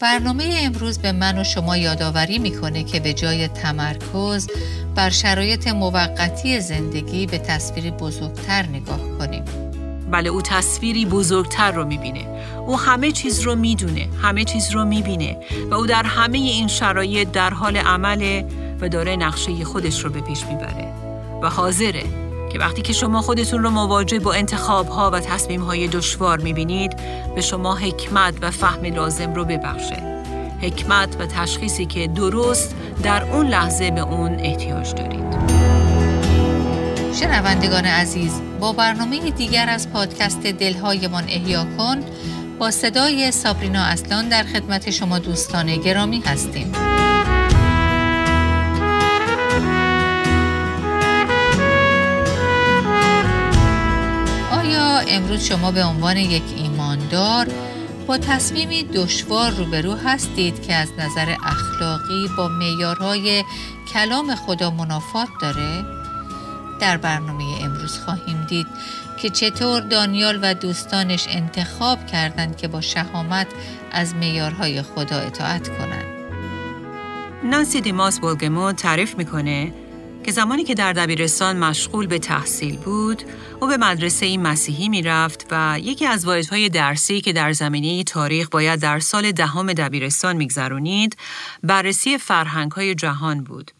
برنامه امروز به من و شما یادآوری می‌کنه که به جای تمرکز بر شرایط موقتی زندگی به تصویری بزرگتر نگاه کنیم. بله او تصویری بزرگتر رو می‌بینه. او همه چیز رو می‌دونه، همه چیز رو می‌بینه و او در همه این شرایط در حال عمله و داره نقشه خودش رو به پیش می‌بره و حاضره که وقتی که شما خودتون رو مواجه با انتخاب ها و تصمیم های دشوار می‌بینید به شما حکمت و فهم لازم رو ببخشه. حکمت و تشخیصی که درست در اون لحظه به اون احتیاج دارید. شنوندگان عزیز با برنامه دیگر از پادکست دلهایمان احیا کن با صدای سابرینا اصلان در خدمت شما دوستان گرامی هستیم. امروز شما به عنوان یک ایماندار با تصمیمی دشوار روبرو هستید که از نظر اخلاقی با معیارهای کلام خدا منافات داره؟ در برنامه امروز خواهیم دید که چطور دانیال و دوستانش انتخاب کردند که با شهامت از معیارهای خدا اطاعت کنند. نانسی دیماس بولگمو تعریف می‌کنه که زمانی که در دبیرستان مشغول به تحصیل بود، او به مدرسه این مسیحی می رفت و یکی از واحدهای درسی که در زمینه تاریخ باید در سال دهم دبیرستان میگذرونید، بررسی فرهنگ های جهان بود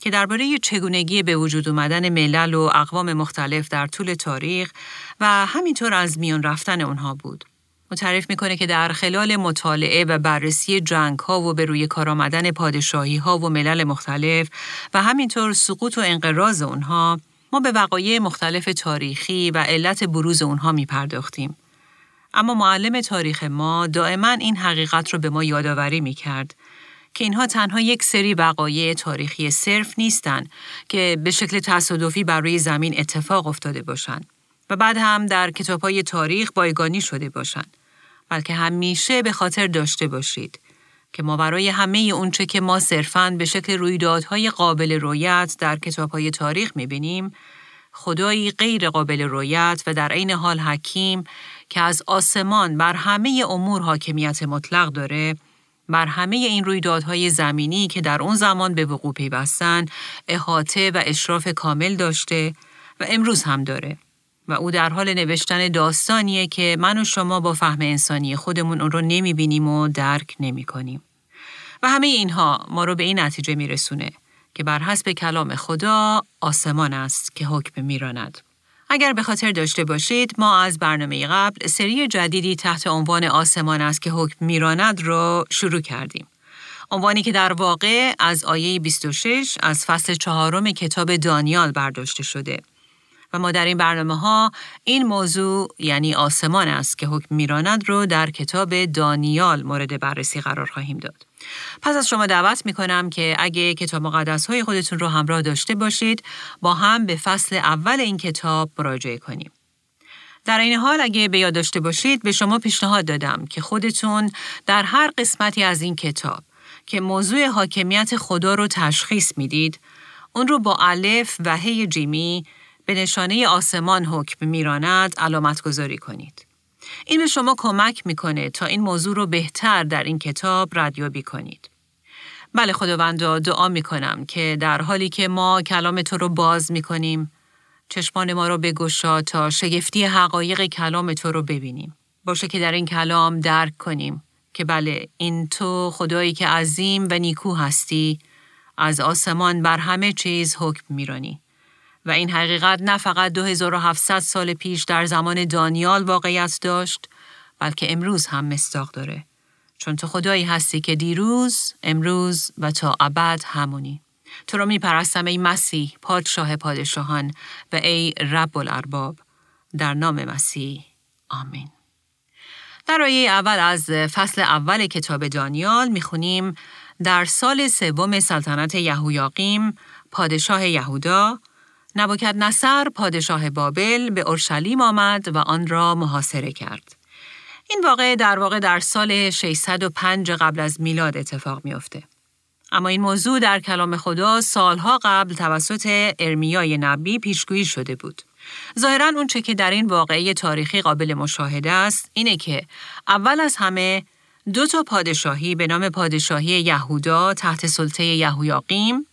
که درباره چگونگی به وجود اومدن ملل و اقوام مختلف در طول تاریخ و همینطور از میان رفتن اونها بود. تعریف می‌کنه که در خلال مطالعه و بررسی جنگ ها و به روی کار آمدن پادشاهی ها و ملل مختلف و همینطور سقوط و انقراض اونها ما به وقایع مختلف تاریخی و علت بروز اونها می پرداختیم. اما معلم تاریخ ما دائما این حقیقت رو به ما یادآوری می کرد که اینها تنها یک سری وقایع تاریخی صرف نیستند که به شکل تصادفی بر روی زمین اتفاق افتاده باشند و بعد هم در کتابهای تاریخ بایگانی شده باشند. بلکه همیشه به خاطر داشته باشید که ما برای همه اونچه که ما صرفاً به شکل رویدادهای قابل رویت در کتابهای تاریخ می‌بینیم، خدایی غیر قابل رویت و در عین حال حکیم که از آسمان بر همه امور حاکمیت مطلق داره، بر همه این رویدادهای زمینی که در اون زمان به وقوع پیوستن احاطه و اشراف کامل داشته و امروز هم داره. و او در حال نوشتن داستانیه که من و شما با فهم انسانی خودمون اون رو نمی‌بینیم و درک نمی کنیم. و همه اینها ما رو به این نتیجه میرسونه که بر حسب کلام خدا آسمان است که حکم میراند. اگر به خاطر داشته باشید ما از برنامه قبل سری جدیدی تحت عنوان آسمان است که حکم میراند رو شروع کردیم. عنوانی که در واقع از آیه 26 از فصل چهارم کتاب دانیال برداشته شده و ما در این برنامه ها این موضوع یعنی آسمان است که حکم میراند رو در کتاب دانیال مورد بررسی قرار خواهیم داد. پس از شما دعوت می کنم که اگه کتاب مقدس های خودتون رو همراه داشته باشید با هم به فصل اول این کتاب مراجعه کنیم. در این حال اگه به یاد داشته باشید به شما پیشنهاد دادم که خودتون در هر قسمتی از این کتاب که موضوع حاکمیت خدا رو تشخیص می‌دید اون رو با الف و هی جیمی به نشانه آسمان حکم میراند علامت گذاری کنید. این به شما کمک می‌کنه تا این موضوع رو بهتر در این کتاب ردیابی کنید. بله خداوندا دعا می‌کنم که در حالی که ما کلام تو رو باز می‌کنیم چشمان ما رو بگشا تا شگفتی حقایق کلام تو رو ببینیم. باشه که در این کلام درک کنیم که بله این تو خدایی که عظیم و نیکو هستی از آسمان بر همه چیز حکم میرانی. و این حقیقت نه فقط 2700 سال پیش در زمان دانیال واقعیت داشت بلکه امروز هم مستاق داره. چون تو خدایی هستی که دیروز، امروز و تا ابد همونی. تو رو میپرستم ای مسیح پادشاه پادشاهان و ای رب الارباب. در نام مسیح آمین. در آیه اول از فصل اول کتاب دانیال می‌خونیم در سال سوم سلطنت یهویاقیم پادشاه یهودا نبوکد نصر پادشاه بابل به اورشلیم آمد و آن را محاصره کرد. این واقع در واقع در سال 605 قبل از میلاد اتفاق میافته. اما این موضوع در کلام خدا سالها قبل توسط ارمیای نبی پیشگویی شده بود. ظاهرا اونچه که در این واقعه تاریخی قابل مشاهده است اینه که اول از همه دو تا پادشاهی به نام پادشاهی یهودا تحت سلطه یهویاقیم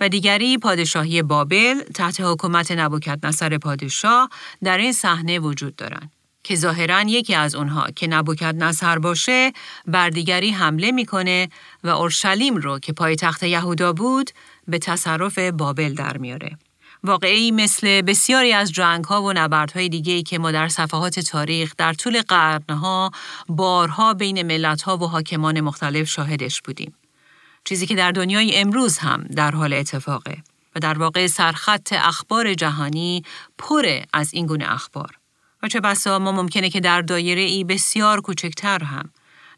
و دیگری پادشاهی بابل تحت حکومت نبوکت نصر پادشاه در این صحنه وجود دارند. که ظاهرا یکی از اونها که نبوکت نصر باشه بر دیگری حمله می‌کنه و اورشلیم رو که پایتخت یهودا بود به تصرف بابل در میاره. واقعی مثل بسیاری از جنگ ها و نبردهای دیگه که ما در صفحات تاریخ در طول قرنها بارها بین ملت ها و حاکمان مختلف شاهدش بودیم. چیزی که در دنیای امروز هم در حال اتفاقه و در واقع سرخط اخبار جهانی پره از این گونه اخبار. و چه بسا ما ممکنه که در دایره ای بسیار کوچکتر هم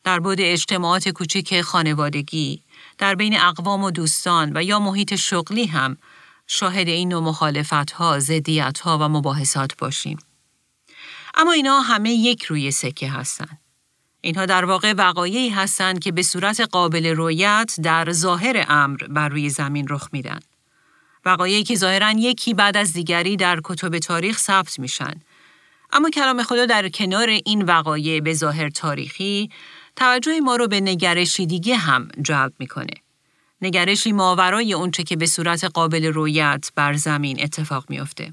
در بود اجتماعات کوچک خانوادگی در بین اقوام و دوستان و یا محیط شغلی هم شاهد این نوع مخالفت ها، زدیت ها و مباحثات باشیم. اما اینا همه یک روی سکه هستند. اینها در واقع وقایعی هستند که به صورت قابل رویت در ظاهر امر بر روی زمین رخ میدن. وقایعی که ظاهرا یکی بعد از دیگری در کتب تاریخ ثبت میشن اما کلام خدا در کنار این وقایع به ظاهر تاریخی توجه ما رو به نگرشی دیگه هم جلب می‌کنه. نگرشی ماورای اونچه که به صورت قابل رویت بر زمین اتفاق میافته.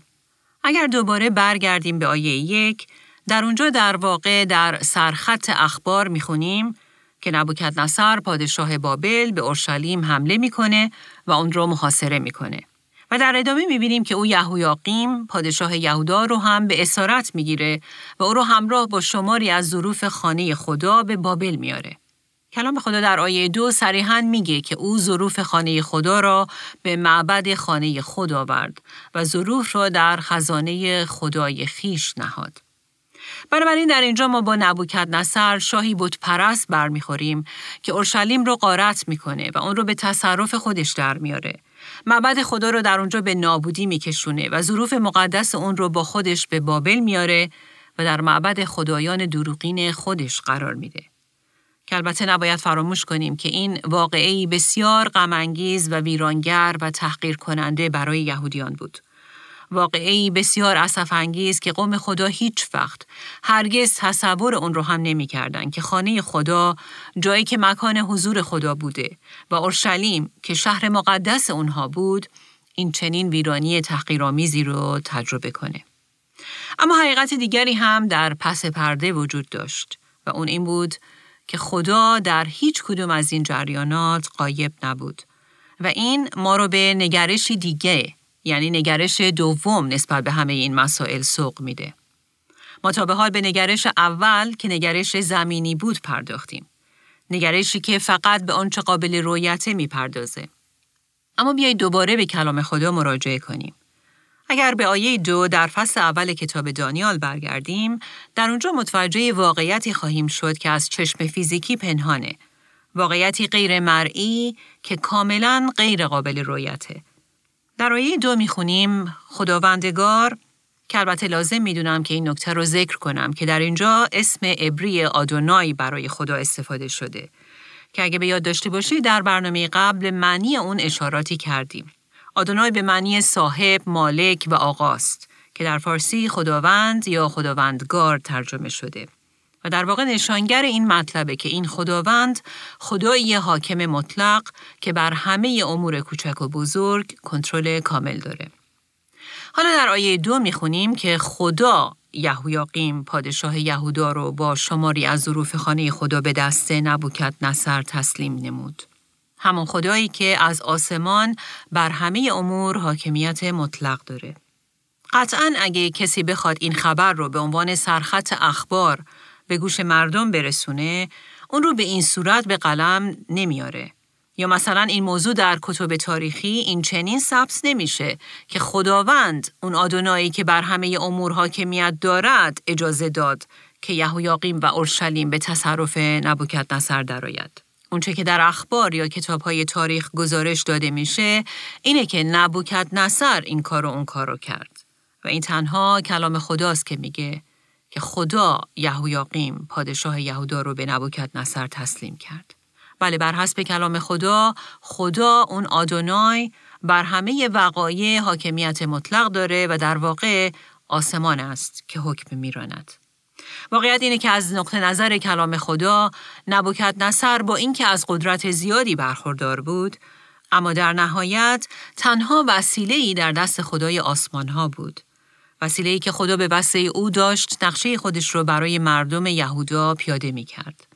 اگر دوباره برگردیم به آیه یک، در اونجا در واقع در سرخط اخبار می‌خونیم که نبوکت نصر پادشاه بابل به اورشلیم حمله می‌کنه و اون رو محاصره می‌کنه. و در ادامه می‌بینیم که او یهویاقیم پادشاه یهودا رو هم به اسارت می‌گیره و او رو همراه با شماری از ظروف خانه خدا به بابل میاره. کلام خدا در آیه دو صریحا میگه که او ظروف خانه خدا را به معبد خانه خدا آورد و ظروف را در خزانه خدای خیش نهاد. بنابراین در اینجا ما با نبوکت نصر شاهی بود پرست برمیخوریم که اورشلیم رو قارت می‌کنه و اون رو به تصرف خودش در میاره معبد خدا رو در اونجا به نابودی میکشونه و ظروف مقدس اون رو با خودش به بابل میاره و در معبد خدایان دروغین خودش قرار میده. که البته نباید فراموش کنیم که این واقعی بسیار غمانگیز و ویرانگر و تحقیر کننده برای یهودیان بود. واقعی بسیار انگیز که قوم خدا هیچ وقت هرگز تصور اون رو هم نمی کردن که خانه خدا جایی که مکان حضور خدا بوده و اورشلیم که شهر مقدس اونها بود این چنین ویرانی تحقیرآمیزی رو تجربه کنه. اما حقیقت دیگری هم در پس پرده وجود داشت و اون این بود که خدا در هیچ کدوم از این جریانات قایب نبود و این ما رو به نگرشی دیگه یعنی نگرش دوم نسبت به همه این مسائل سوق میده. ما تا به حال به نگرش اول که نگرش زمینی بود پرداختیم. نگرشی که فقط به آنچه قابل رویته می‌پردازه. اما بیایید دوباره به کلام خدا مراجعه کنیم. اگر به آیه دو در فصل اول کتاب دانیال برگردیم، در اونجا متوجه واقعیتی خواهیم شد که از چشم فیزیکی پنهانه. واقعیتی غیر مرئی که کاملا غیر قابل رویته. در آیه دو می‌خونیم خداوندگار که البته لازم می‌دونم که این نکته رو ذکر کنم که در اینجا اسم ابری آدونای برای خدا استفاده شده که اگه به یاد داشته باشید در برنامه قبل معنی اون اشاراتی کردیم. آدونای به معنی صاحب، مالک و آقاست که در فارسی خداوند یا خداوندگار ترجمه شده. و در واقع نشانگر این مطلبه که این خداوند خدایی حاکم مطلق که بر همه امور کوچک و بزرگ کنترل کامل داره. حالا در آیه دو می‌خونیم که خدا یهویاقیم پادشاه یهودا رو با شماری از ظروف خانه خدا به دست نبوکت نصر تسلیم نمود. همون خدایی که از آسمان بر همه امور حاکمیت مطلق داره. قطعا اگه کسی بخواد این خبر رو به عنوان سرخط اخبار به گوش مردم برسونه اون رو به این صورت به قلم نمیاره. یا مثلا این موضوع در کتب تاریخی این چنین ثبت نمیشه که خداوند اون آدونایی که بر همه امور حاکمیت دارد اجازه داد که یهویاقیم و اورشلیم به تصرف نبوکت نصر درآید. اونچه که در اخبار یا کتاب های تاریخ گزارش داده میشه اینه که نبوکت نصر این کار و اون کار رو کرد. و این تنها کلام خداست که میگه که خدا یهویاقیم پادشاه یهودا رو به نبوکت نصر تسلیم کرد. بله بر حسب کلام خدا خدا اون آدونای بر همه وقایع حاکمیت مطلق داره و در واقع آسمان است که حکم میراند. واقعیت اینه که از نقطه نظر کلام خدا نبوکت نصر با اینکه از قدرت زیادی برخوردار بود اما در نهایت تنها وسیله ای در دست خدای آسمان ها بود. وسیله ای که خدا به وسیله او داشت نقشه خودش رو برای مردم یهودا پیاده می کرد.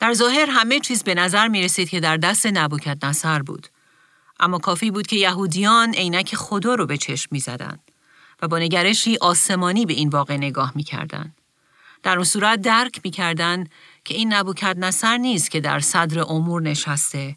در ظاهر همه چیز به نظر می رسید که در دست نبوکت نصر بود. اما کافی بود که یهودیان عینک خدا رو به چشم می زدن و با نگرشی آسمانی به این واقع نگاه می کردن. در اون صورت درک می کردن که این نبوکت نصر نیست که در صدر امور نشسته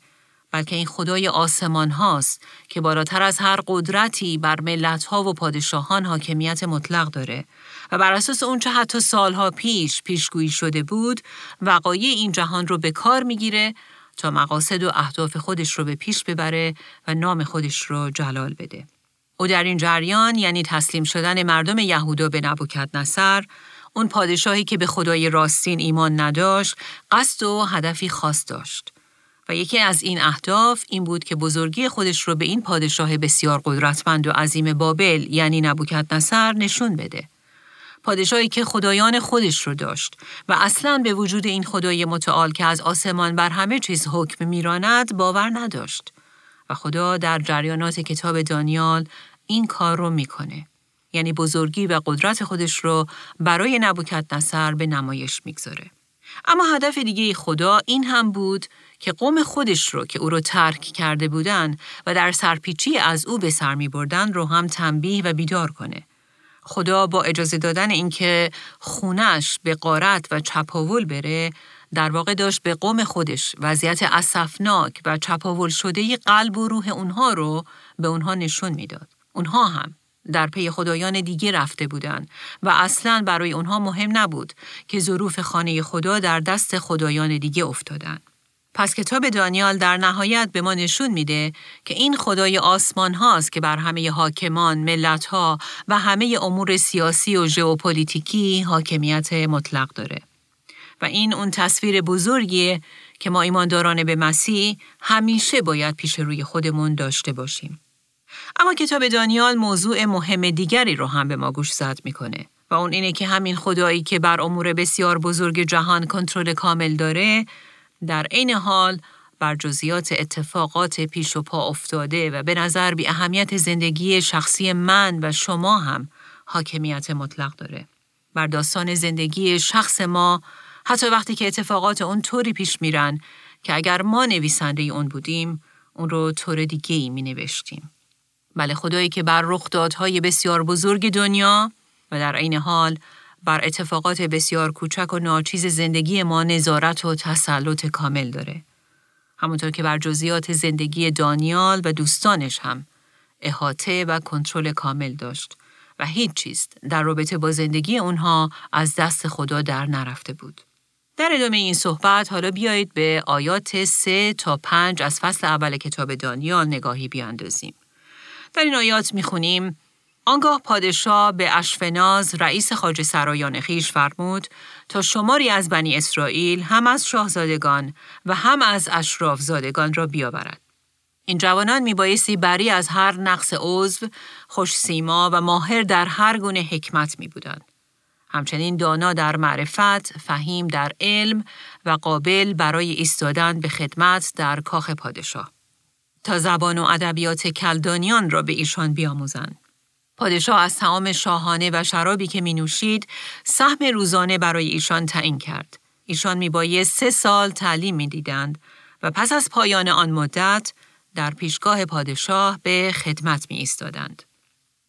بلکه این خدای آسمان هاست که بالاتر از هر قدرتی بر ملت ها و پادشاهان حاکمیت مطلق داره و بر اساس اونچه حتی سالها پیش پیشگویی شده بود وقایع این جهان رو به کار می‌گیره تا مقاصد و اهداف خودش رو به پیش ببره و نام خودش رو جلال بده. او در این جریان یعنی تسلیم شدن مردم یهودا به نبوکت نصر اون پادشاهی که به خدای راستین ایمان نداشت قصد و هدفی خاص داشت و یکی از این اهداف این بود که بزرگی خودش رو به این پادشاه بسیار قدرتمند و عظیم بابل یعنی نبوکت نصر نشون بده. پادشاهی که خدایان خودش رو داشت و اصلا به وجود این خدای متعال که از آسمان بر همه چیز حکم میراند باور نداشت. و خدا در جریانات کتاب دانیال این کار رو می‌کنه. یعنی بزرگی و قدرت خودش رو برای نبوکت نصر به نمایش می‌گذاره. اما هدف دیگه خدا این هم بود که قوم خودش رو که او رو ترک کرده بودن و در سرپیچی از او به سر می بردن رو هم تنبیه و بیدار کنه. خدا با اجازه دادن اینکه خونش به قارت و چپاول بره در واقع داشت به قوم خودش وضعیت اسفناک و چپاول شده قلب و روح اونها رو به اونها نشون می‌داد. اونها هم در پی خدایان دیگه رفته بودند و اصلا برای اونها مهم نبود که ظروف خانه خدا در دست خدایان دیگه افتادن. پس کتاب دانیال در نهایت به ما نشون میده که این خدای آسمان هاست که بر همه حاکمان، ملت ها و همه امور سیاسی و ژئوپلیتیکی حاکمیت مطلق داره. و این اون تصویر بزرگیه که ما ایمانداران به مسیح همیشه باید پیش روی خودمون داشته باشیم. اما کتاب دانیال موضوع مهم دیگری رو هم به ما گوش زد می‌کنه و اون اینه که همین خدایی که بر امور بسیار بزرگ جهان کنترل کامل داره در عین حال بر جزئیات اتفاقات پیش و پا افتاده و به نظر بی اهمیت زندگی شخصی من و شما هم حاکمیت مطلق داره. بر داستان زندگی شخص ما حتی وقتی که اتفاقات اون طوری پیش میرن که اگر ما نویسنده اون بودیم اون رو طور دیگه ای می نوشتیم. بله خدایی که بر رخدادهای بسیار بزرگ دنیا و در عین حال بر اتفاقات بسیار کوچک و ناچیز زندگی ما نظارت و تسلط کامل داره. همونطور که بر جزئیات زندگی دانیال و دوستانش هم احاطه و کنترل کامل داشت و هیچ چیز در رابطه با زندگی اونها از دست خدا در نرفته بود. در ادامه این صحبت حالا بیایید به آیات سه تا پنج از فصل اول کتاب دانیال نگاهی بیاندازیم. در این آیات می‌خونیم آنگاه پادشاه به اشفناز رئیس خاج سرایان خیش فرمود تا شماری از بنی اسرائیل هم از شاهزادگان و هم از اشرافزادگان را بیاورد. این جوانان میبایستی بری از هر نقص عضو، خوش سیما و ماهر در هر گونه حکمت می بودند. همچنین دانا در معرفت، فهیم در علم و قابل برای ایستادن به خدمت در کاخ پادشاه. تا زبان و ادبیات کلدانیان را به ایشان بیاموزند. پادشاه از تمام شاهانه و شرابی که می نوشید سهم روزانه برای ایشان تعیین کرد. ایشان می باید سه سال تعلیم می دیدند و پس از پایان آن مدت در پیشگاه پادشاه به خدمت می ایستادند.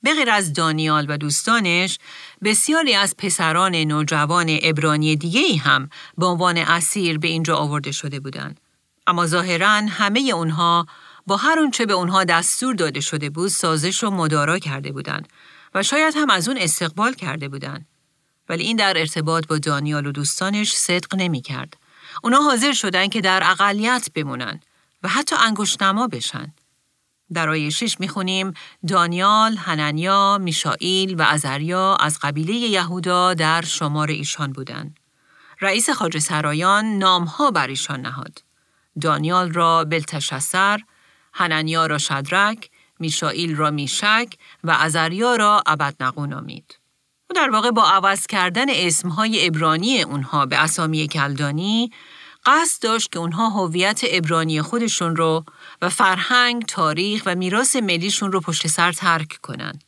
به غیر از دانیال و دوستانش، بسیاری از پسران نوجوان ابرانی ای هم به عنوان اسیر به اینجا آورده شده بودند. اما ظاهرا همه اونها با هر اونچه به اونها دستور داده شده بود سازش و مدارا کرده بودند و شاید هم از اون استقبال کرده بودند. ولی این در ارتباط با دانیال و دوستانش صدق نمی کرد. اونا حاضر شدن که در اقلیت بمونن و حتی انگشت نما بشن. در آیه 6 می‌خونیم دانیال، هننیا، میشائیل و ازریا از قبیله یهودا در شمار ایشان بودند. رئیس خاج سرایان نامها بر ایشان نهاد. دانیال را بلتشسر، هننیا را شدرک، میشائیل را میشک و ازریا را نقون آمید. او در واقع با عوض کردن اسمهای ابرانی اونها به اسامی کلدانی قصد داشت که اونها هویت ابرانی خودشون رو و فرهنگ، تاریخ و میراث ملیشون رو پشت سر ترک کنند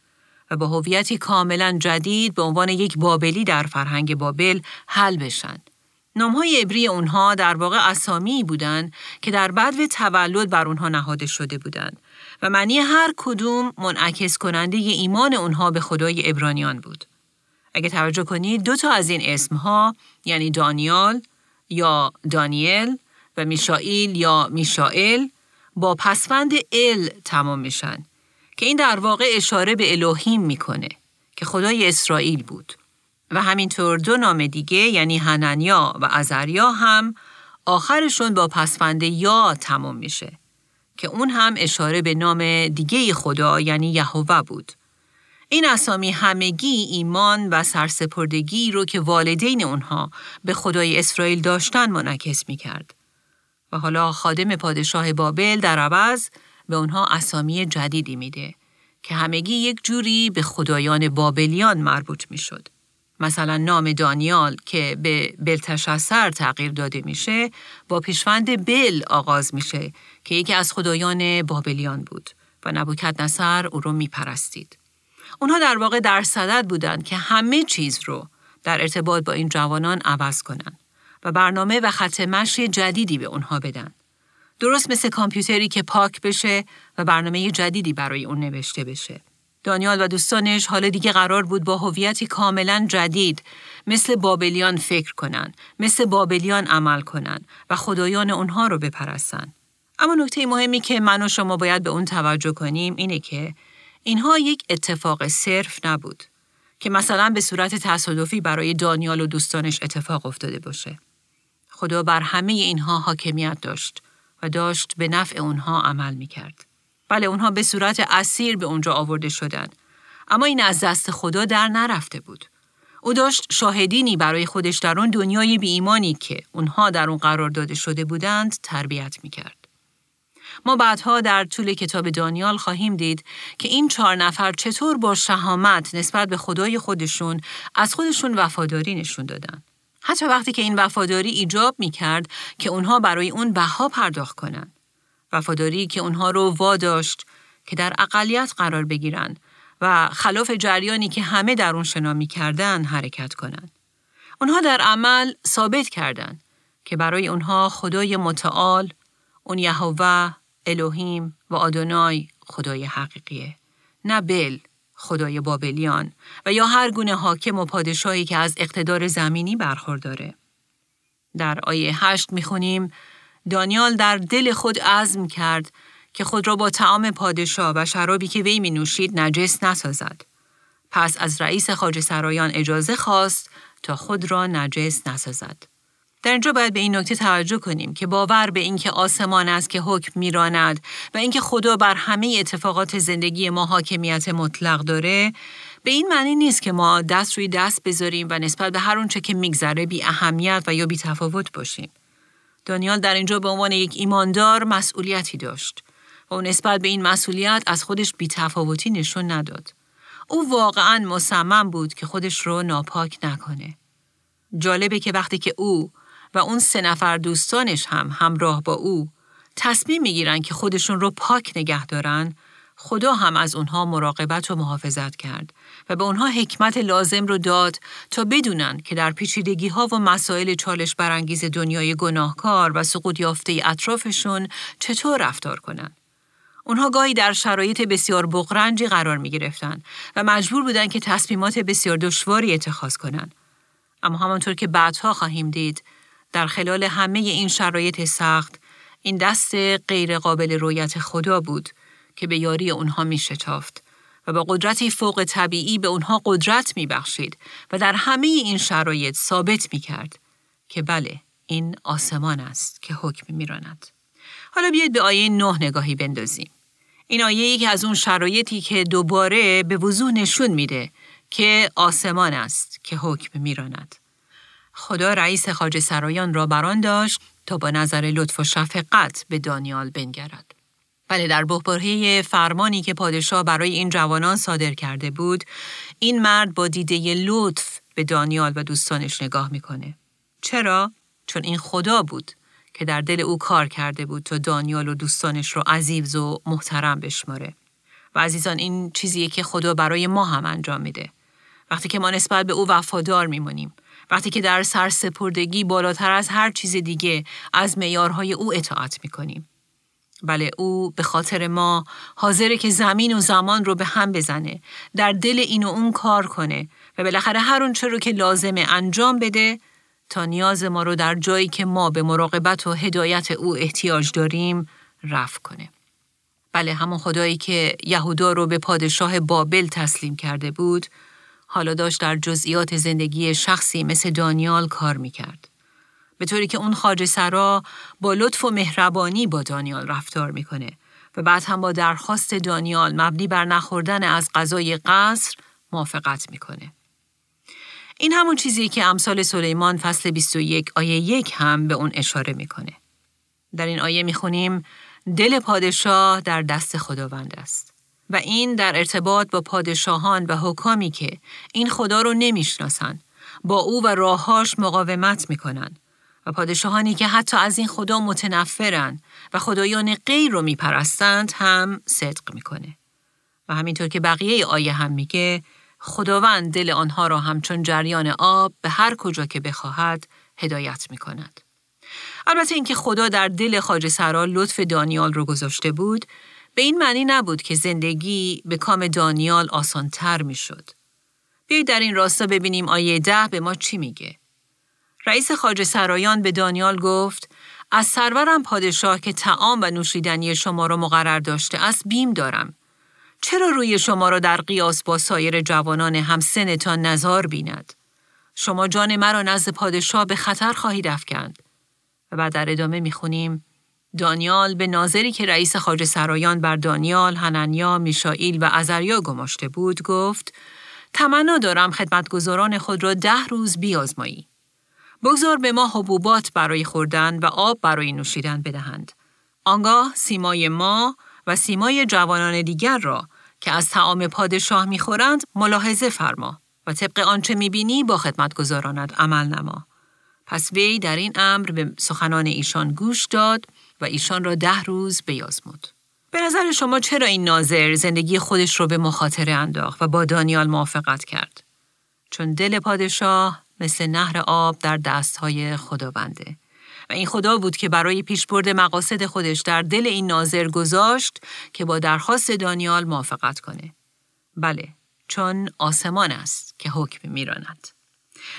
و با هویتی کاملا جدید به عنوان یک بابلی در فرهنگ بابل حل بشن. نامهای عبری اونها در واقع اسامی بودند که در بدو تولد بر اونها نهاده شده بودند و معنی هر کدوم منعکس کننده ی ایمان اونها به خدای ابرانیان بود. اگه توجه کنید دو تا از این اسمها یعنی دانیال یا دانیل و میشائیل یا میشائل با پسفند ال تمام میشن که این در واقع اشاره به الوهیم می‌کنه که خدای اسرائیل بود و همینطور دو نام دیگه یعنی هننیا و ازریا هم آخرشون با پسفند یا تمام میشه که اون هم اشاره به نام دیگه خدا یعنی یهوه بود. این اسامی همگی ایمان و سرسپردگی رو که والدین اونها به خدای اسرائیل داشتن منعکس می کرد. و حالا خادم پادشاه بابل در عوض به اونها اسامی جدیدی میده که همگی یک جوری به خدایان بابلیان مربوط می شد. مثلا نام دانیال که به بلتشسر تغییر داده میشه با پیشوند بل آغاز میشه که یکی از خدایان بابلیان بود و نبوکت نصر او رو میپرستید. اونها در واقع در صدد بودند که همه چیز رو در ارتباط با این جوانان عوض کنند و برنامه و خط مشی جدیدی به اونها بدن. درست مثل کامپیوتری که پاک بشه و برنامه جدیدی برای اون نوشته بشه. دانیال و دوستانش حالا دیگه قرار بود با هویتی کاملا جدید مثل بابلیان فکر کنن، مثل بابلیان عمل کنن و خدایان اونها رو بپرستن. اما نکته مهمی که من و شما باید به اون توجه کنیم اینه که اینها یک اتفاق صرف نبود که مثلا به صورت تصادفی برای دانیال و دوستانش اتفاق افتاده باشه. خدا بر همه اینها حاکمیت داشت و داشت به نفع اونها عمل می کرد. بله اونها به صورت اسیر به اونجا آورده شدند. اما این از دست خدا در نرفته بود. او داشت شاهدینی برای خودش در اون دنیای بی ایمانی که اونها در اون قرار داده شده بودند تربیت می کرد. ما بعدها در طول کتاب دانیال خواهیم دید که این چهار نفر چطور با شهامت نسبت به خدای خودشون از خودشون وفاداری نشون دادن. حتی وقتی که این وفاداری ایجاب می کرد که اونها برای اون بها پرداخت کنند. وفاداری که اونها رو واداشت که در اقلیت قرار بگیرند و خلاف جریانی که همه در اون شنا می کردن حرکت کنند. اونها در عمل ثابت کردند که برای اونها خدای متعال، اون یهوه، الوهیم و آدونای خدای حقیقیه. نه بل، خدای بابلیان و یا هر گونه حاکم و پادشاهی که از اقتدار زمینی برخورداره. در آیه هشت می‌خونیم دانیال در دل خود عزم کرد که خود را با تعام پادشاه و شرابی که وی می نوشید نجس نسازد. پس از رئیس خاج سرایان اجازه خواست تا خود را نجس نسازد. در اینجا باید به این نکته توجه کنیم که باور به اینکه آسمان است که حکم میراند و اینکه خدا بر همه اتفاقات زندگی ما حاکمیت مطلق داره به این معنی نیست که ما دست روی دست بذاریم و نسبت به هر اونچه که میگذره بی اهمیت و یا بی تفاوت باشیم. دانیال در اینجا به عنوان یک ایماندار مسئولیتی داشت و او نسبت به این مسئولیت از خودش بی تفاوتی نشون نداد. او واقعا مصمم بود که خودش رو ناپاک نکنه. جالبه که وقتی که او و اون سه نفر دوستانش هم همراه با او تصمیم می‌گیرن که خودشون رو پاک نگه دارن، خدا هم از اونها مراقبت و محافظت کرد و به اونها حکمت لازم رو داد تا بدونن که در پیچیدگی ها و مسائل چالش برانگیز دنیای گناهکار و سقوط یافته اطرافشون چطور رفتار کنند. اونها گاهی در شرایط بسیار بغرنجی قرار می گرفتن و مجبور بودن که تصمیمات بسیار دشواری اتخاذ کنند. اما همانطور که بعدها خواهیم دید، در خلال همه این شرایط سخت، این دست غیر قابل رویت خدا بود که به یاری اونها می شتافت با قدرتی فوق طبیعی به اونها قدرت می بخشید و در همه این شرایط ثابت می کرد که بله این آسمان است که حکم می راند. حالا بیاید به آیه نه نگاهی بندازیم. این آیه یکی از اون شرایطی که دوباره به وضوح نشون میده که آسمان است که حکم میراند. خدا رئیس خاج سرایان را بران داشت تا با نظر لطف و شفقت به دانیال بنگرد. بله در بحباره فرمانی که پادشاه برای این جوانان صادر کرده بود، این مرد با دیده لطف به دانیال و دوستانش نگاه می‌کنه. چرا؟ چون این خدا بود که در دل او کار کرده بود تا دانیال و دوستانش رو عزیز و محترم بشماره. و عزیزان این چیزیه که خدا برای ما هم انجام میده. وقتی که ما نسبت به او وفادار میمونیم، وقتی که در سرسپردگی بالاتر از هر چیز دیگه از معیارهای او اطاعت می‌کنیم. بله او به خاطر ما حاضره که زمین و زمان رو به هم بزنه در دل این و اون کار کنه و بالاخره هر اون رو که لازمه انجام بده تا نیاز ما رو در جایی که ما به مراقبت و هدایت او احتیاج داریم رفع کنه. بله همون خدایی که یهودا رو به پادشاه بابل تسلیم کرده بود حالا داشت در جزئیات زندگی شخصی مثل دانیال کار می‌کرد. به طوری که اون خاج سرا با لطف و مهربانی با دانیال رفتار می‌کنه و بعد هم با درخواست دانیال مبنی بر نخوردن از غذای قصر موافقت می‌کنه. این همون چیزی که امثال سلیمان فصل 21 آیه یک هم به اون اشاره می‌کنه. در این آیه می‌خونیم دل پادشاه در دست خداوند است. و این در ارتباط با پادشاهان و حکامی که این خدا رو نمی‌شناسن با او و راههاش مقاومت می‌کنن پادشاهانی که حتی از این خدا متنفرن و خدایان غیر رو میپرستند هم صدق می‌کنه. و همینطور که بقیه آیه هم میگه خداوند دل آنها را همچون جریان آب به هر کجا که بخواهد هدایت می کند. البته اینکه خدا در دل خاج سرا لطف دانیال رو گذاشته بود به این معنی نبود که زندگی به کام دانیال آسانتر می شد. بیایید در این راستا ببینیم آیه ده به ما چی میگه. رئیس خاج سرایان به دانیال گفت از سرورم پادشاه که تعام و نوشیدنی شما را مقرر داشته است بیم دارم. چرا روی شما را در قیاس با سایر جوانان همسنتان نظار بیند؟ شما جان مرا نزد پادشاه به خطر خواهید افکند. و بعد در ادامه می‌خونیم دانیال به ناظری که رئیس خاج سرایان بر دانیال، هننیا، میشائیل و ازریا گماشته بود گفت تمنا دارم خدمتگزاران خود را ده روز بیازمایی. بگذار به ما حبوبات برای خوردن و آب برای نوشیدن بدهند. آنگاه سیمای ما و سیمای جوانان دیگر را که از تعام پادشاه می‌خورند ملاحظه فرما و طبق آنچه می‌بینی با خدمتگزارانت عمل نما. پس وی در این امر به سخنان ایشان گوش داد و ایشان را ده روز بیازمود. به نظر شما چرا این ناظر زندگی خودش رو به مخاطره انداخت و با دانیال موافقت کرد؟ چون دل پادشاه مثل نهر آب در دستهای خداونده. و این خدا بود که برای پیشبرد مقاصد خودش در دل این ناظر گذاشت که با درخواست دانیال موافقت کنه. بله، چون آسمان است که حکم میراند.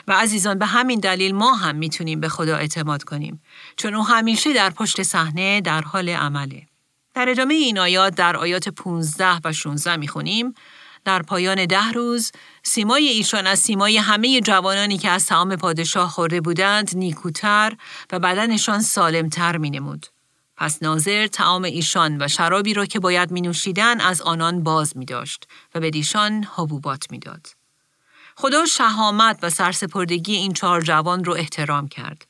و عزیزان به همین دلیل ما هم می‌تونیم به خدا اعتماد کنیم چون او همیشه در پشت صحنه در حال عمله. در ادامه این آیات در آیات 15 و 16 می‌خونیم در پایان ده روز سیمای ایشان از سیمای همه جوانانی که از تعام پادشاه خورده بودند نیکوتر و بدنشان سالمتر می نمود. پس ناظر تعام ایشان و شرابی را که باید می نوشیدن از آنان باز می داشت و به دیشان حبوبات می داد. خدا شهامت و سرسپردگی این چهار جوان رو احترام کرد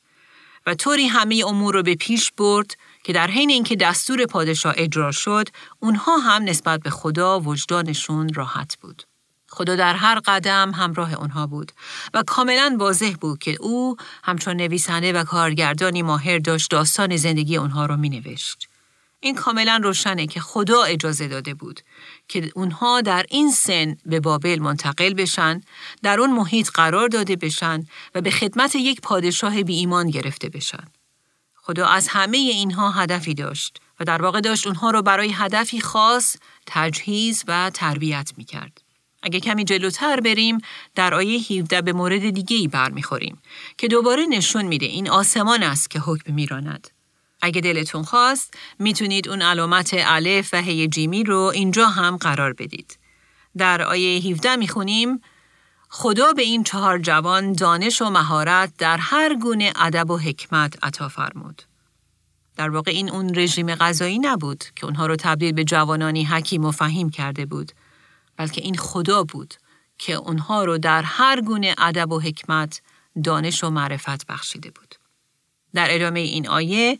و طوری همه امور رو به پیش برد که در حین اینکه دستور پادشاه اجرا شد اونها هم نسبت به خدا وجدانشون راحت بود. خدا در هر قدم همراه اونها بود و کاملا واضح بود که او همچون نویسنده و کارگردانی ماهر داشت داستان زندگی اونها رو می نوشت. این کاملا روشنه که خدا اجازه داده بود که اونها در این سن به بابل منتقل بشن، در اون محیط قرار داده بشن و به خدمت یک پادشاه بی ایمان گرفته بشن. خدا از همه اینها هدفی داشت و در واقع داشت اونها رو برای هدفی خاص تجهیز و تربیت می کرد. اگه کمی جلوتر بریم در آیه 17 به مورد دیگه ای برمیخوریم که دوباره نشون میده این آسمان است که حکم میراند. اگه دلتون خواست می‌تونید اون علامت الف و هی جیمی رو اینجا هم قرار بدید. در آیه 17 می‌خونیم خدا به این چهار جوان دانش و مهارت در هر گونه ادب و حکمت عطا فرمود. در واقع این اون رژیم غذایی نبود که اونها رو تبدیل به جوانانی حکیم و فهیم کرده بود، بلکه این خدا بود که اونها رو در هر گونه ادب و حکمت دانش و معرفت بخشیده بود. در ادامه این آیه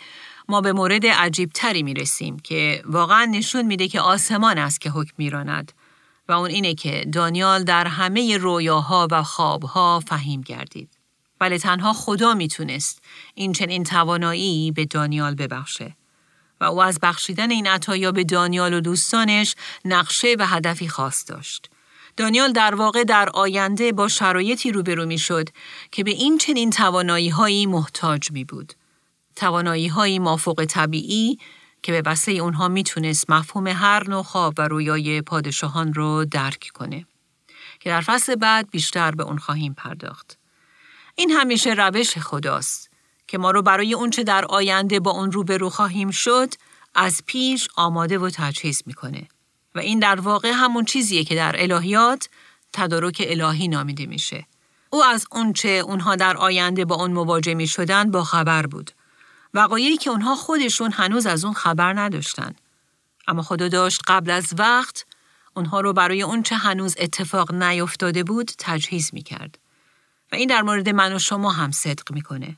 ما به مورد عجیب تری می رسیم که واقعا نشون میده که آسمان است که حکم میراند و اون اینه که دانیال در همه رویاها و خوابها فهیم گردید. ولی تنها خدا می‌تونست این چنین توانایی به دانیال ببخشه. و او از بخشیدن این عطایا به دانیال و دوستانش نقشه و هدفی خاص داشت. دانیال در واقع در آینده با شرایطی روبرو می شد که به این چنین توانایی هایی محتاج می بود. توانایی هایی مافوق طبیعی که به وسیله اونها می‌تونست مفهوم هر نوع خواب و رویای پادشاهان رو درک کنه. که در فصل بعد بیشتر به اون خواهیم پرداخت. این همیشه روش خداست که ما رو برای اونچه در آینده با اون روبرو خواهیم شد از پیش آماده و تجهیز می‌کنه. و این در واقع همون چیزیه که در الهیات تدارک الهی نامیده میشه. او از اونچه اونها در آینده با اون مواجه می شدن با خبر بود. وقایعی که اونها خودشون هنوز از اون خبر نداشتن. اما خدا داشت قبل از وقت اونها رو برای اونچه هنوز اتفاق نیفتاده بود تجهیز می کرد. و این در مورد من و شما هم صدق می‌کنه.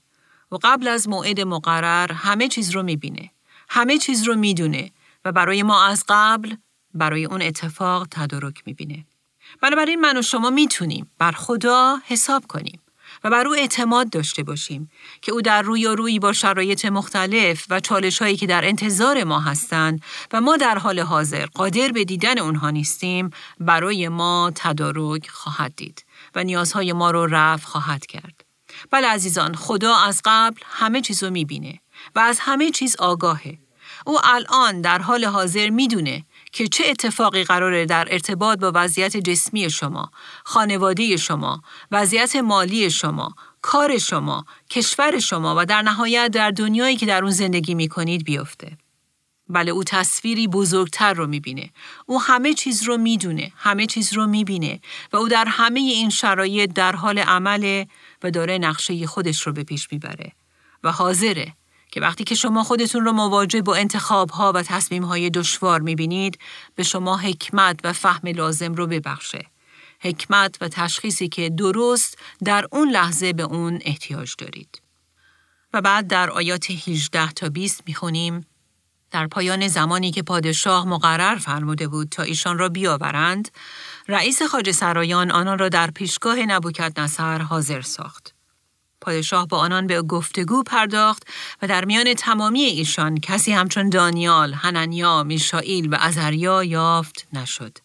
و قبل از موعد مقرر همه چیز رو می‌بینه. همه چیز رو می‌دونه و برای ما از قبل برای اون اتفاق تدارک می‌بینه. بنابراین من و شما می‌تونیم بر خدا حساب کنیم و بر او اعتماد داشته باشیم که او در روی و روی با شرایط مختلف و چالش هایی که در انتظار ما هستند و ما در حال حاضر قادر به دیدن اونها نیستیم برای ما تدارک خواهد دید و نیازهای ما رو رفع خواهد کرد. بله عزیزان خدا از قبل همه چیز رو می‌بینه و از همه چیز آگاهه. او الان در حال حاضر می‌دونه که چه اتفاقی قراره در ارتباط با وضعیت جسمی شما، خانواده شما، وضعیت مالی شما، کار شما، کشور شما و در نهایت در دنیایی که در اون زندگی می کنید بیفته. بله او تصویری بزرگتر رو می‌بینه. او همه چیز رو می‌دونه، همه چیز رو می‌بینه و او در همه این شرایط در حال عمله و داره نقشه خودش رو به پیش می‌بره و حاضره که وقتی که شما خودتون رو مواجه با انتخاب ها و تصمیم های دشوار می‌بینید به شما حکمت و فهم لازم رو ببخشه. حکمت و تشخیصی که درست در اون لحظه به اون احتیاج دارید. و بعد در آیات 18 تا 20 می‌خونیم در پایان زمانی که پادشاه مقرر فرموده بود تا ایشان را بیاورند، رئیس خاج سرایان آنان را در پیشگاه نبوکت نصر حاضر ساخت. پادشاه با آنان به گفتگو پرداخت و در میان تمامی ایشان کسی همچون دانیال، هننیا، میشائیل و ازریا یافت نشد.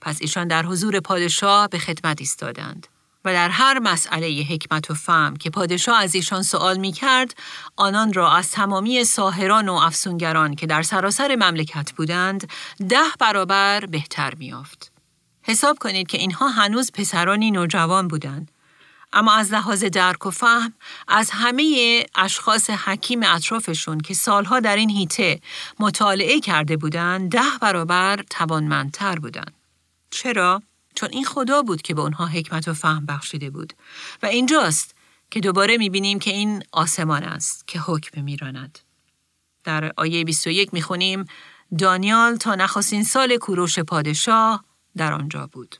پس ایشان در حضور پادشاه به خدمت ایستادند. و در هر مسئله حکمت و فهم که پادشاه از ایشان سوال می کرد، آنان را از تمامی ساهران و افسونگران که در سراسر مملکت بودند، ده برابر بهتر می آفد. حساب کنید که اینها هنوز پسرانی نوجوان بودند اما از لحاظ درک و فهم از همه اشخاص حکیم اطرافشون که سالها در این هیته مطالعه کرده بودند ده برابر توانمندتر بودند. چرا؟ چون این خدا بود که به اونها حکمت و فهم بخشیده بود و اینجاست که دوباره می‌بینیم که این آسمان است که حکم میراند. در آیه 21 می‌خونیم دانیال تا نخستین سال کوروش پادشاه در آنجا بود.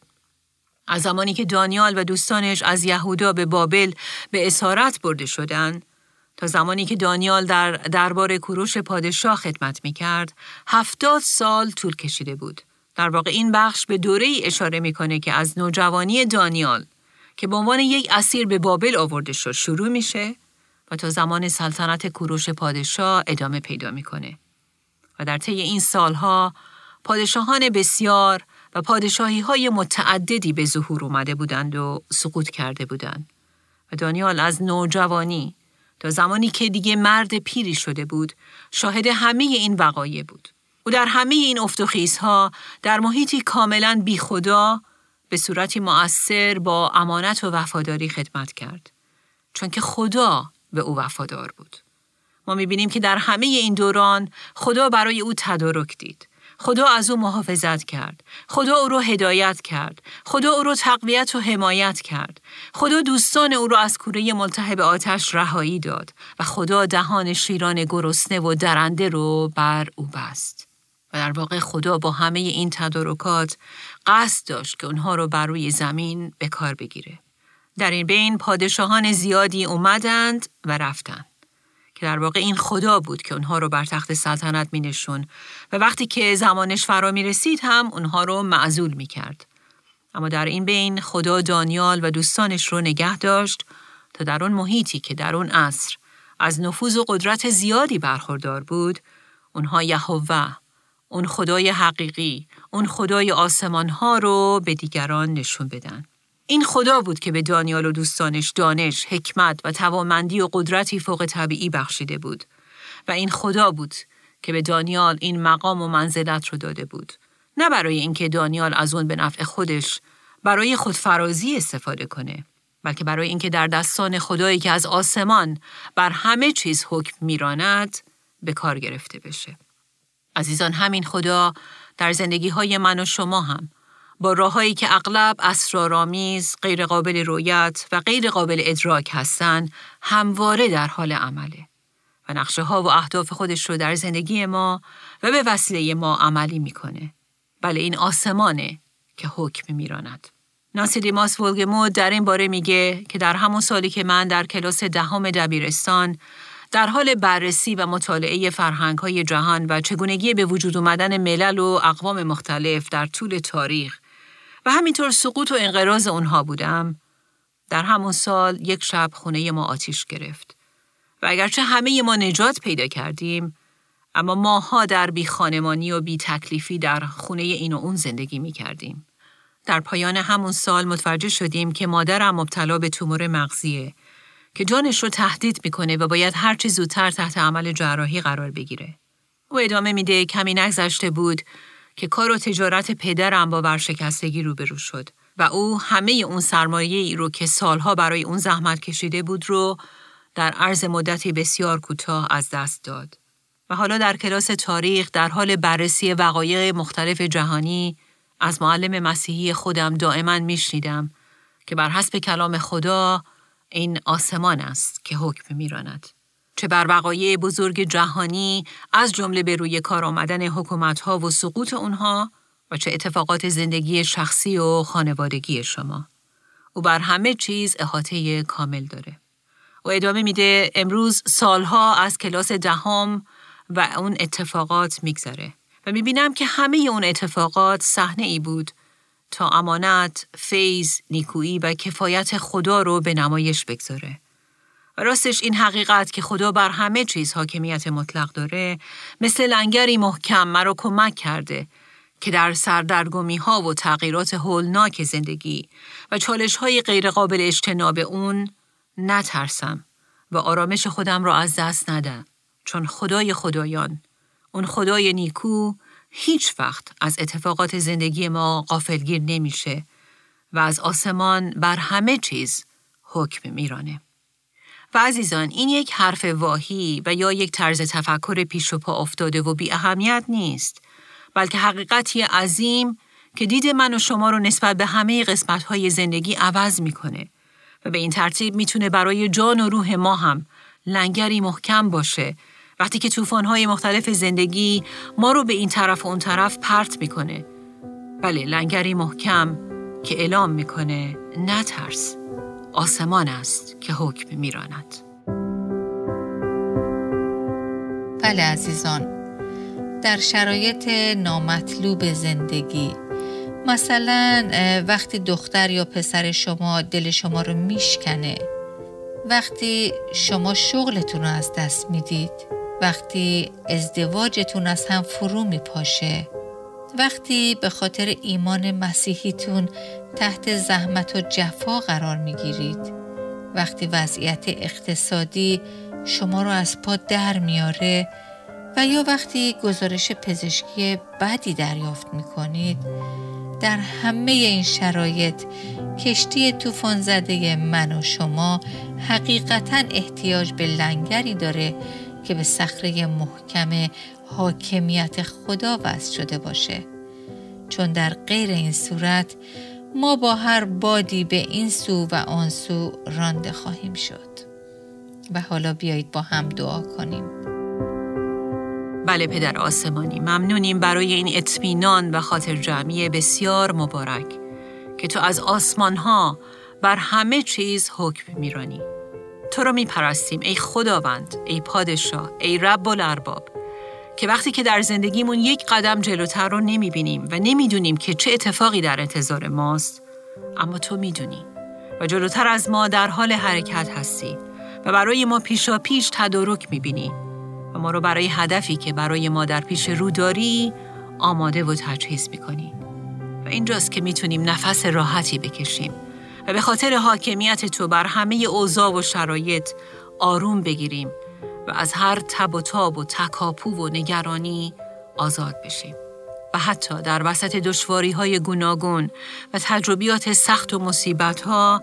از زمانی که دانیال و دوستانش از یهودا به بابل به اسارت برده شدند تا زمانی که دانیال در دربار کوروش پادشاه خدمت می کرد، هفتاد سال طول کشیده بود. در واقع این بخش به دوره ای اشاره می‌کنه که از نوجوانی دانیال که به عنوان یک اسیر به بابل آورده شد شروع میشه و تا زمان سلطنت کوروش پادشاه ادامه پیدا می‌کنه. و در طی این سالها پادشاهان بسیار و پادشاهی های متعددی به ظهور اومده بودند و سقوط کرده بودند. و دانیال از نوجوانی تا زمانی که دیگه مرد پیری شده بود، شاهد همه این وقایع بود. او در همه این ها در محیطی کاملا بی خدا به صورتی مؤثر با امانت و وفاداری خدمت کرد. چون که خدا به او وفادار بود. ما می‌بینیم که در همه این دوران خدا برای او تدارک دید. خدا از او محافظت کرد. خدا او را هدایت کرد. خدا او را تقویت و حمایت کرد. خدا دوستان او را از کوره ملتهب آتش رهایی داد و خدا دهان شیران گرسنه و درنده رو بر او بست. و در واقع خدا با همه این تدارکات قصد داشت که اونها رو بر روی زمین به کار بگیره. در این بین پادشاهان زیادی اومدند و رفتند. که در واقع این خدا بود که اونها رو بر تخت سلطنت می نشون و وقتی که زمانش فرا می رسید هم اونها رو معزول می کرد. اما در این بین خدا دانیال و دوستانش رو نگه داشت تا در اون محیطی که در اون عصر از نفوذ و قدرت زیادی برخوردار بود، اونها یهوه، اون خدای حقیقی، اون خدای آسمان ها رو به دیگران نشون بدن. این خدا بود که به دانیال و دوستانش دانش، حکمت و توانمندی و قدرتی فوق طبیعی بخشیده بود. و این خدا بود که به دانیال این مقام و منزلت رو داده بود. نه برای اینکه دانیال از اون به نفع خودش برای خودفرازی استفاده کنه بلکه برای اینکه در دستان خدایی که از آسمان بر همه چیز حکم میراند به کار گرفته بشه. عزیزان همین خدا در زندگی های من و شما هم با راههایی که اغلب اسرارآمیز، غیرقابل رویت و غیر قابل ادراک هستند، همواره در حال عمله و نقشه ها و اهداف خودش رو در زندگی ما و به وسیله ما عملی می‌کنه. بله این آسمانه که حکم میراند. ناسی دیماس ولگمود در این باره میگه که در همون سالی که من در کلاس دهم دبیرستان در حال بررسی و مطالعه فرهنگ های جهان و چگونگی به وجود اومدن ملل و اقوام مختلف در طول تاریخ و همینطور سقوط و انقراض اونها بودم در همون سال یک شب خونه ما آتیش گرفت و اگرچه همه ما نجات پیدا کردیم اما ماها در بی خانمانی و بی تکلیفی در خونه این و اون زندگی می کردیم. در پایان همون سال متوجه شدیم که مادرم مبتلا به تومور مغزیه که جانش رو تهدید می‌کنه و باید هرچی زودتر تحت عمل جراحی قرار بگیره. او ادامه میده کمی نگذشته بود که کار و تجارت پدرم با ورشکستگی روبرو شد و او همه اون سرمایه ای رو که سالها برای اون زحمت کشیده بود رو در عرض مدتی بسیار کوتاه از دست داد. و حالا در کلاس تاریخ در حال بررسی وقایع مختلف جهانی از معلم مسیحی خودم دائما میشنیدم که بر حسب کلام خدا این آسمان است که حکم میراند. چه بر وقایع بزرگ جهانی از جمله به روی کار آمدن حکومتها و سقوط اونها و چه اتفاقات زندگی شخصی و خانوادگی شما. او بر همه چیز احاطه کامل داره. و ادامه میده امروز سالها از کلاس دهم و اون اتفاقات میگذره و می‌بینم که همه اون اتفاقات صحنه ای بود تا امانت، فیض، نیکویی و کفایت خدا رو به نمایش بگذاره. راستش این حقیقت که خدا بر همه چیز حاکمیت مطلق داره مثل لنگری محکم مرا کمک کرده که در سردرگمی ها و تغییرات هولناک زندگی و چالش های غیرقابل اجتناب اون نترسم و آرامش خودم را از دست ندم. چون خدای خدایان اون خدای نیکو هیچ وقت از اتفاقات زندگی ما قافلگیر نمیشه و از آسمان بر همه چیز حکم میرانه. و عزیزان این یک حرف واهی و یا یک طرز تفکر پیش و پا افتاده و بی اهمیت نیست بلکه حقیقتی عظیم که دید من و شما رو نسبت به همه قسمت های زندگی عوض می‌کنه و به این ترتیب می‌تونه برای جان و روح ما هم لنگری محکم باشه وقتی که طوفان‌های مختلف زندگی ما رو به این طرف و اون طرف پرت می‌کنه. بله لنگری محکم که اعلام می‌کنه نترس. آسمان است که حکم میراند. بله عزیزان در شرایط نامطلوب زندگی مثلا وقتی دختر یا پسر شما دل شما رو میشکنه وقتی شما شغلتون رو از دست می‌دید وقتی ازدواجتون از هم فرو می پاشه وقتی به خاطر ایمان مسیحیتون تحت زحمت و جفا قرار می گیرید وقتی وضعیت اقتصادی شما رو از پا در میاره و یا وقتی گزارش پزشکی بدی دریافت می کنید در همه این شرایط کشتی طوفان زده من و شما حقیقتا احتیاج به لنگری داره که به صخره محکم حاکمیت خدا وصل شده باشه. چون در غیر این صورت ما با هر بادی به این سو و آن سو رانده خواهیم شد. و حالا بیایید با هم دعا کنیم. بله پدر آسمانی ممنونیم برای این اطمینان و خاطر جمعی بسیار مبارک که تو از آسمان ها بر همه چیز حکم میرانی. تو رو میپرستیم ای خداوند ای پادشاه ای رب الارباب. که وقتی که در زندگیمون یک قدم جلوتر رو نمی‌بینیم و نمی‌دونیم که چه اتفاقی در انتظار ماست اما تو می‌دونی و جلوتر از ما در حال حرکت هستی و برای ما پیشا پیش تدارک می‌بینی و ما رو برای هدفی که برای ما در پیش رو داری آماده و تجهیز می‌کنی. و اینجاست که می‌تونیم نفس راحتی بکشیم و به خاطر حاکمیت تو بر همه اوضاع و شرایط آروم بگیریم از هر تب و تاب و تکاپو و نگرانی آزاد بشیم. و حتی در وسط دشواری های گوناگون و تجربیات سخت و مصیبت ها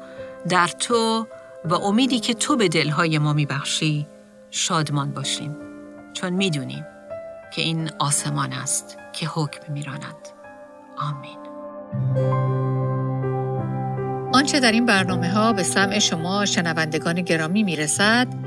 در تو و امیدی که تو به دلهای ما میبخشی شادمان باشیم. چون می‌دونیم که این آسمان است که حکم میراند. آمین. آنچه در این برنامه ها به سمع شما شنوندگان گرامی می‌رسد